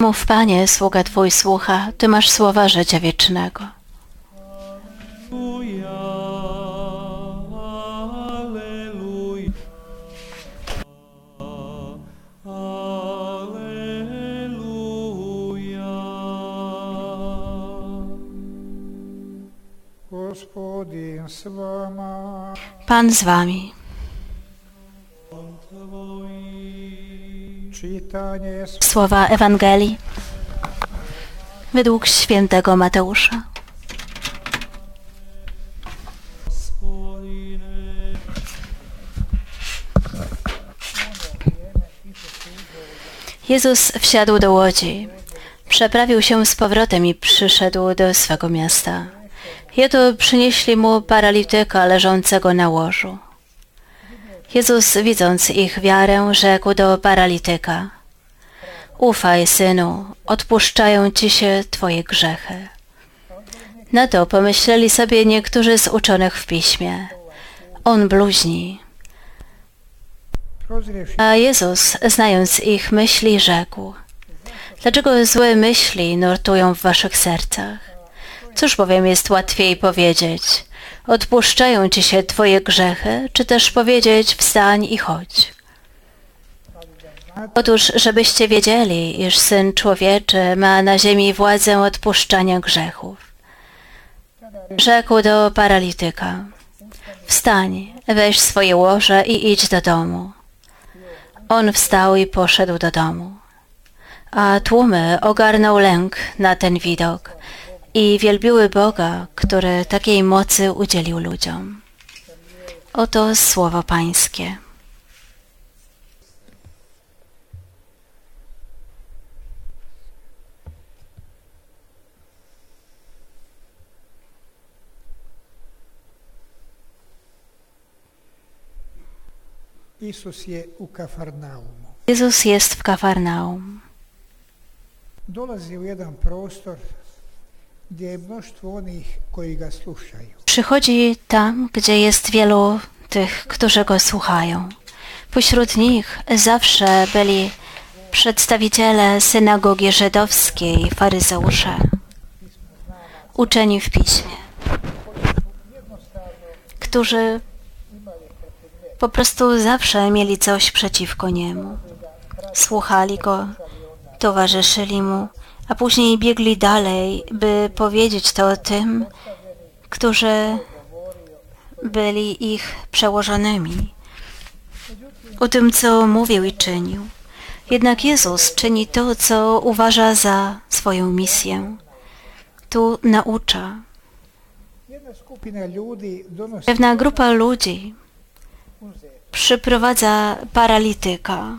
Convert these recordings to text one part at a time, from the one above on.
Mów, Panie, sługa Twój słucha, Ty masz słowa życia wiecznego. Pan z Wami. Słowa Ewangelii według świętego Mateusza. Jezus wsiadł do łodzi, przeprawił się z powrotem i przyszedł do swego miasta. Oto przynieśli mu paralityka leżącego na łożu. Jezus, widząc ich wiarę, rzekł do paralityka: Ufaj, synu, odpuszczają ci się twoje grzechy. Na to pomyśleli sobie niektórzy z uczonych w piśmie. On bluźni. A Jezus, znając ich myśli, rzekł: Dlaczego złe myśli nurtują w waszych sercach? Cóż bowiem jest łatwiej powiedzieć: Odpuszczają ci się twoje grzechy, czy też powiedzieć: Wstań i chodź? Otóż, żebyście wiedzieli, iż Syn Człowieczy ma na ziemi władzę odpuszczania grzechów. Rzekł do paralityka: Wstań, weź swoje łoże i idź do domu. On wstał i poszedł do domu. A tłumy ogarnął lęk na ten widok i wielbiły Boga, który takiej mocy udzielił ludziom. Oto słowo Pańskie. Jezus jest w Kafarnaum. Dolazi u jedan prostor Przychodzi tam, gdzie jest wielu tych, którzy go słuchają. Pośród nich zawsze byli przedstawiciele synagogi żydowskiej, faryzeusze, uczeni w piśmie, którzy po prostu zawsze mieli coś przeciwko niemu. Słuchali go, towarzyszyli mu, a później biegli dalej, by powiedzieć to tym, którzy byli ich przełożonymi, o tym, co mówił i czynił. Jednak Jezus czyni to, co uważa za swoją misję. Tu naucza. Pewna grupa ludzi przyprowadza paralityka,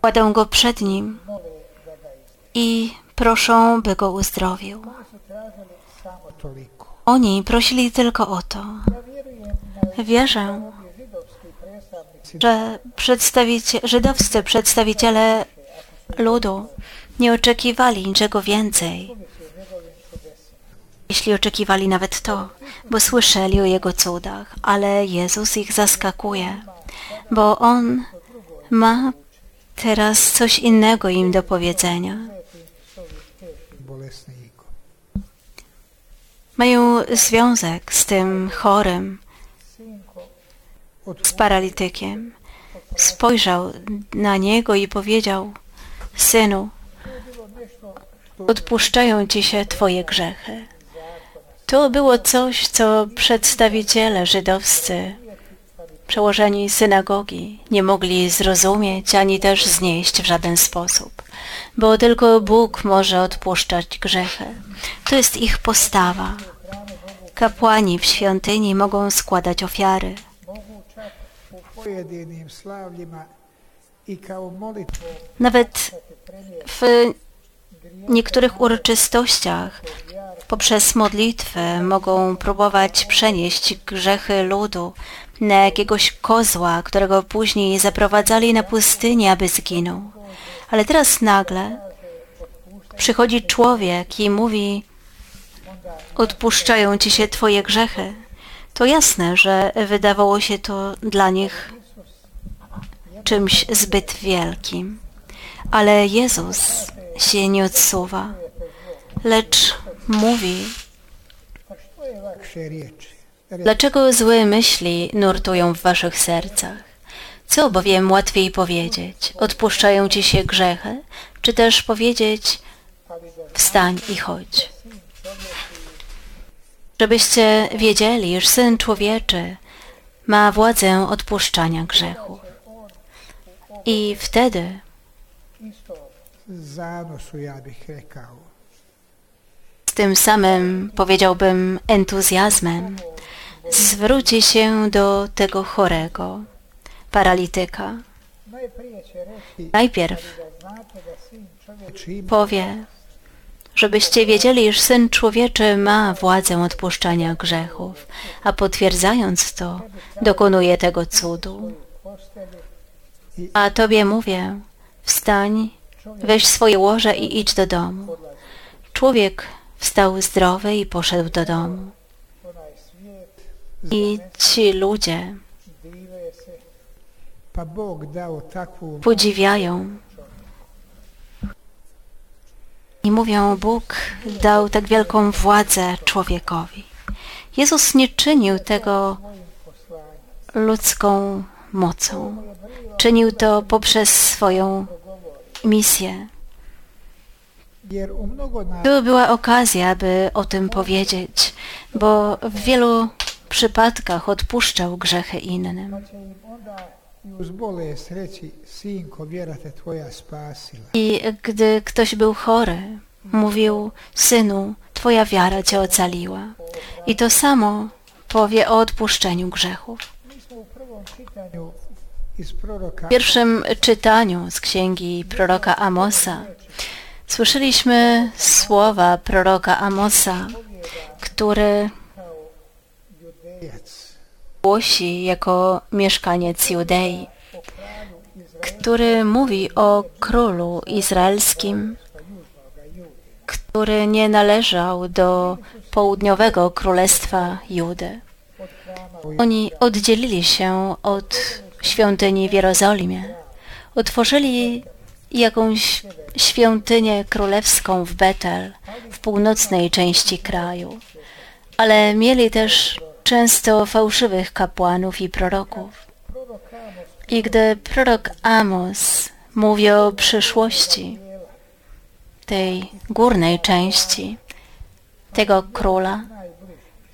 kładą go przed nim i proszą, by go uzdrowił. Oni prosili tylko o to. Wierzę, że przedstawicie, żydowscy przedstawiciele ludu nie oczekiwali niczego więcej, jeśli oczekiwali nawet to, bo słyszeli o Jego cudach, ale Jezus ich zaskakuje, bo On ma teraz coś innego im do powiedzenia. Mają związek z tym chorym, z paralitykiem. Spojrzał na niego i powiedział: Synu, odpuszczają ci się Twoje grzechy. To było coś, co przedstawiciele żydowscy, przełożeni synagogi, nie mogli zrozumieć ani też znieść w żaden sposób, bo tylko Bóg może odpuszczać grzechy. To jest ich postawa. Kapłani w świątyni mogą składać ofiary. Nawet w niektórych uroczystościach poprzez modlitwę mogą próbować przenieść grzechy ludu na jakiegoś kozła, którego później zaprowadzali na pustynię, aby zginął. Ale teraz nagle przychodzi człowiek i mówi: Odpuszczają ci się twoje grzechy. To jasne, że wydawało się to dla nich czymś zbyt wielkim. Ale Jezus się nie odsuwa, lecz mówi, dlaczego złe myśli nurtują w waszych sercach? Co bowiem łatwiej powiedzieć? Odpuszczają ci się grzechy? Czy też powiedzieć, wstań i chodź? Żebyście wiedzieli, iż Syn Człowieczy ma władzę odpuszczania grzechów. I wtedy Isto zanosu, ja bih rekao. Z tym samym, powiedziałbym, entuzjazmem zwróci się do tego chorego, paralityka. Najpierw powie, żebyście wiedzieli, iż Syn Człowieczy ma władzę odpuszczania grzechów, a potwierdzając to, dokonuje tego cudu. A Tobie mówię, wstań, weź swoje łoże i idź do domu. Człowiek wstał zdrowy i poszedł do domu. I ci ludzie podziwiają i mówią, Bóg dał tak wielką władzę człowiekowi. Jezus nie czynił tego ludzką mocą. Czynił to poprzez swoją misję. Jer u mnogo na Tu była okazja, by o tym powiedzieć, bo w wielu przypadkach odpuszczał grzechy innym. i gdy ktoś był chory, mówił, synu, twoja wiara cię ocaliła. I to samo powie o odpuszczeniu grzechów. W pierwszym czytaniu z księgi proroka Amosa słyszeliśmy słowa proroka Amosa, który głosi jako mieszkaniec Judei, który mówi o królu izraelskim, który nie należał do południowego królestwa Judy. Oni oddzielili się od świątyni w Jerozolimie. Utworzyli jakąś świątynię królewską w Betel, w północnej części kraju. Ale mieli też często fałszywych kapłanów i proroków. I gdy prorok Amos mówi o przyszłości tej górnej części tego króla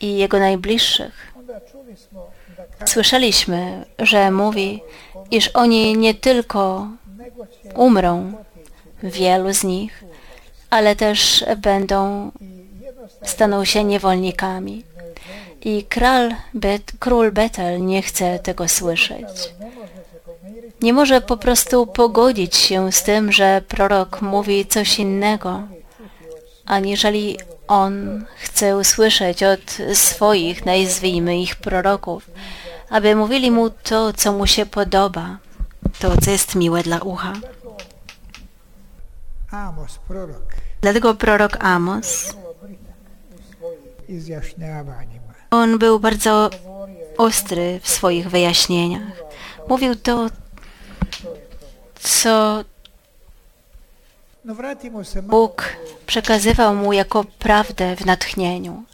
i jego najbliższych, słyszeliśmy, że mówi, iż oni nie tylko umrą, wielu z nich, ale też będą, staną się niewolnikami. I król, Bet, król Betel nie chce tego słyszeć. Nie może po prostu pogodzić się z tym, że prorok mówi coś innego, aniżeli on chce usłyszeć od swoich, nazwijmy ich proroków, aby mówili mu to, co mu się podoba, to, co jest miłe dla ucha. Dlatego prorok Amos, on był bardzo ostry w swoich wyjaśnieniach. Mówił to, co No Bóg przekazywał mu jako prawdę w natchnieniu.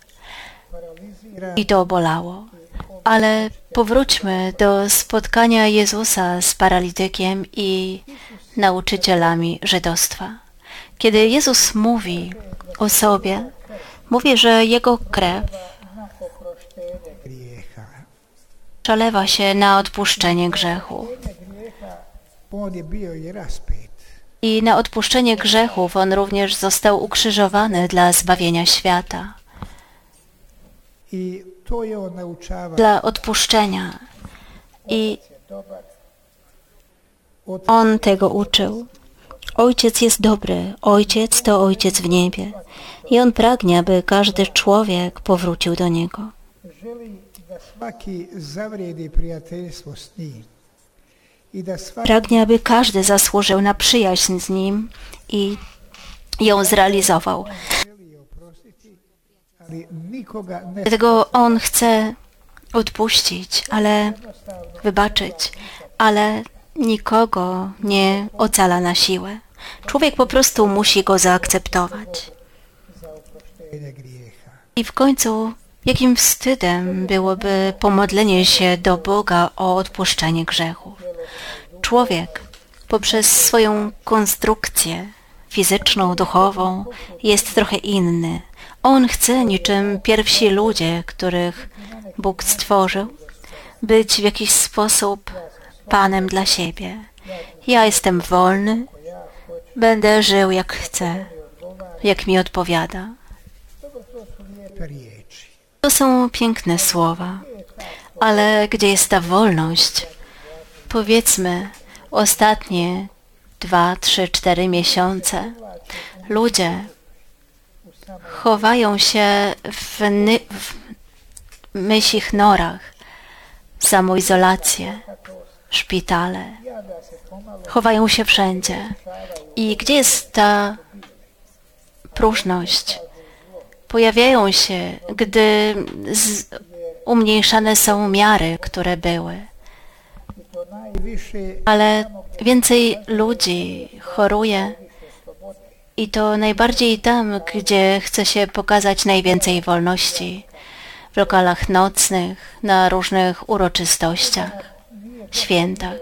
I to bolało. Ale powróćmy do spotkania Jezusa z paralitykiem i nauczycielami żydostwa. Kiedy Jezus mówi o sobie, mówi, że Jego krew przelewa się na odpuszczenie grzechu. I na odpuszczenie grzechów On również został ukrzyżowany dla zbawienia świata. Dla odpuszczenia. I On tego uczył. Ojciec jest dobry, Ojciec to Ojciec w niebie. I On pragnie, aby każdy człowiek powrócił do Niego. Pragnie, aby każdy zasłużył na przyjaźń z Nim i ją zrealizował. Dlatego On chce odpuścić, ale wybaczyć, ale nikogo nie ocala na siłę. Człowiek po prostu musi go zaakceptować. I w końcu, jakim wstydem byłoby pomodlenie się do Boga o odpuszczenie grzechów. Człowiek poprzez swoją konstrukcję fizyczną, duchową jest trochę inny. On chce, niczym pierwsi ludzie, których Bóg stworzył, być w jakiś sposób Panem dla siebie. Ja jestem wolny, będę żył jak chcę, jak mi odpowiada. To są piękne słowa, ale gdzie jest ta wolność? Powiedzmy, ostatnie dwa, trzy, cztery miesiące ludzie chowają się w, ny- w mysich norach, w samoizolację, szpitale, chowają się wszędzie. I gdzie jest ta próżność? Pojawiają się, gdy z, umniejszane są miary, które były. Ale więcej ludzi choruje i to najbardziej tam, gdzie chce się pokazać najwięcej wolności. W lokalach nocnych, na różnych uroczystościach, świętach.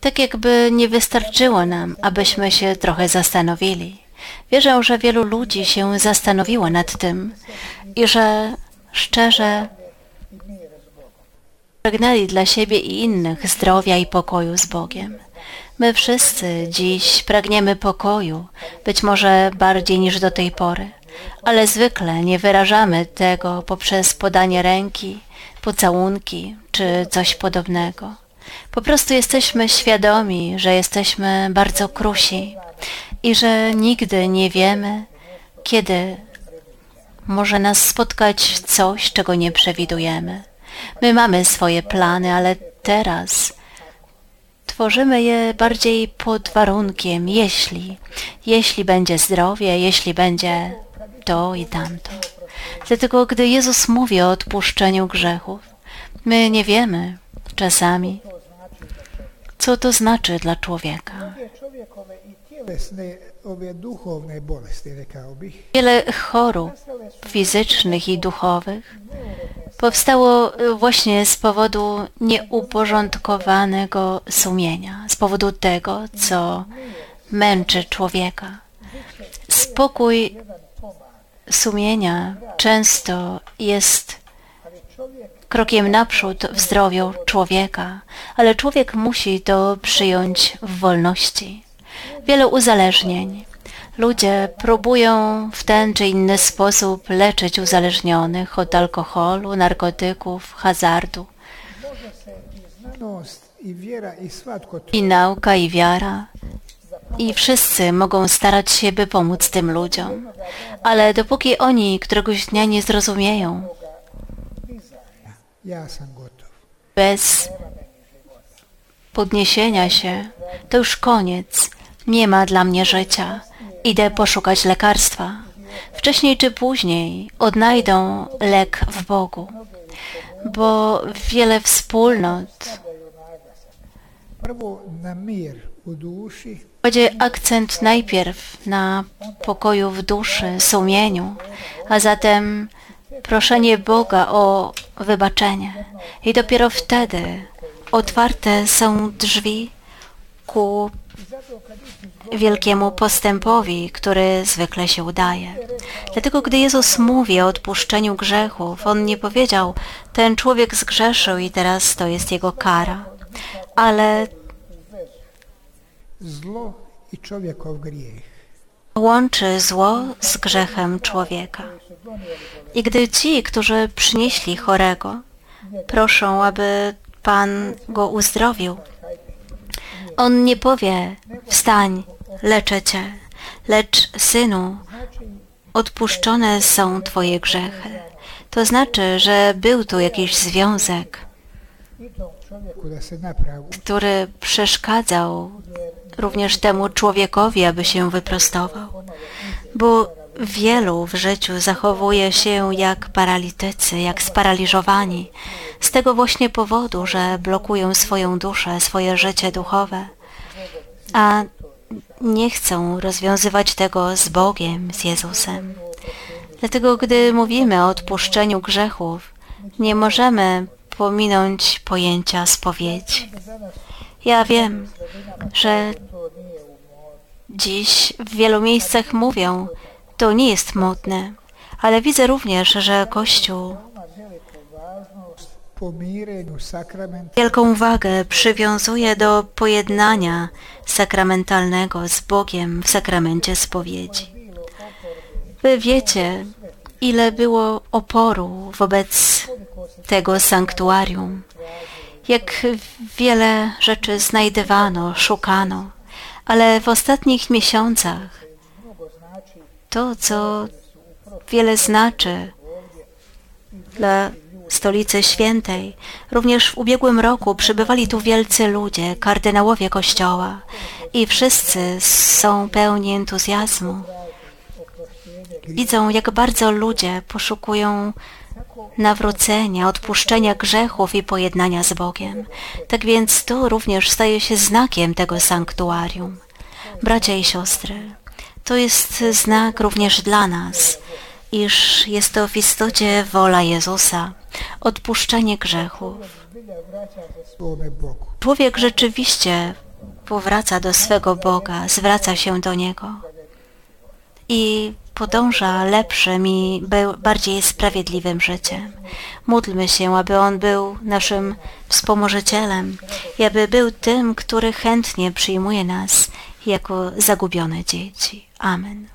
Tak jakby nie wystarczyło nam, abyśmy się trochę zastanowili. Wierzę, że wielu ludzi się zastanowiło nad tym i że szczerze pragnęli dla siebie i innych zdrowia i pokoju z Bogiem. My wszyscy dziś pragniemy pokoju, być może bardziej niż do tej pory, ale zwykle nie wyrażamy tego poprzez podanie ręki, pocałunki czy coś podobnego. Po prostu jesteśmy świadomi, że jesteśmy bardzo krusi i że nigdy nie wiemy, kiedy może nas spotkać coś, czego nie przewidujemy. My mamy swoje plany, ale teraz tworzymy je bardziej pod warunkiem, jeśli, jeśli będzie zdrowie, jeśli będzie to i tamto. Dlatego, gdy Jezus mówi o odpuszczeniu grzechów, my nie wiemy czasami, co to znaczy dla człowieka. Ove duhovne bolesti, rekao bih, Wiele chorób fizycznych i duchowych powstało y, właśnie z powodu nieuporządkowanego sumienia, z powodu tego, co męczy człowieka. Spokój sumienia często jest krokiem naprzód w zdrowiu człowieka, ale człowiek musi to przyjąć w wolności. Wiele uzależnień. Ludzie próbują w ten czy inny sposób leczyć uzależnionych od alkoholu, narkotyków, hazardu. i nauka, i wiara. I wszyscy mogą starać się, by pomóc tym ludziom. Ale dopóki oni któregoś dnia nie zrozumieją, bez podniesienia się, to już koniec. Nie ma dla mnie życia. Idę poszukać lekarstwa. Wcześniej czy później odnajdą lek w Bogu, bo wiele wspólnot kładzie akcent najpierw na pokoju w duszy, sumieniu, a zatem proszenie Boga o wybaczenie. I dopiero wtedy otwarte są drzwi ku wielkiemu postępowi, który zwykle się udaje. Dlatego, gdy Jezus mówi o odpuszczeniu grzechów, On nie powiedział, ten człowiek zgrzeszył i teraz to jest jego kara, ale łączy zło z grzechem człowieka. I gdy ci, którzy przynieśli chorego, proszą, aby Pan go uzdrowił, on nie powie, wstań, leczę cię, lecz synu, odpuszczone są twoje grzechy. To znaczy, że był tu jakiś związek, który przeszkadzał również temu człowiekowi, aby się wyprostował. Bo wielu w życiu zachowuje się jak paralitycy, jak sparaliżowani, z tego właśnie powodu, że blokują swoją duszę, swoje życie duchowe, a nie chcą rozwiązywać tego z Bogiem, z Jezusem. Dlatego, gdy mówimy o odpuszczeniu grzechów, nie możemy pominąć pojęcia spowiedzi. Ja wiem, że dziś w wielu miejscach mówią, to nie jest modne, ale widzę również, że Kościół wielką wagę przywiązuje do pojednania sakramentalnego z Bogiem w sakramencie spowiedzi. Wy wiecie, ile było oporu wobec tego sanktuarium, jak wiele rzeczy znajdywano, szukano, ale w ostatnich miesiącach to, co wiele znaczy dla Stolicy Świętej. Również w ubiegłym roku przybywali tu wielcy ludzie, kardynałowie Kościoła i wszyscy są pełni entuzjazmu. Widzą, jak bardzo ludzie poszukują nawrócenia, odpuszczenia grzechów i pojednania z Bogiem. Tak więc to również staje się znakiem tego sanktuarium. Bracia i siostry, to jest znak również dla nas, iż jest to w istocie wola Jezusa, odpuszczenie grzechów. Człowiek rzeczywiście powraca do swego Boga, zwraca się do Niego i podąża lepszym i bardziej sprawiedliwym życiem. Módlmy się, aby On był naszym wspomożycielem i aby był tym, który chętnie przyjmuje nas jako zagubione dzieci. Amen.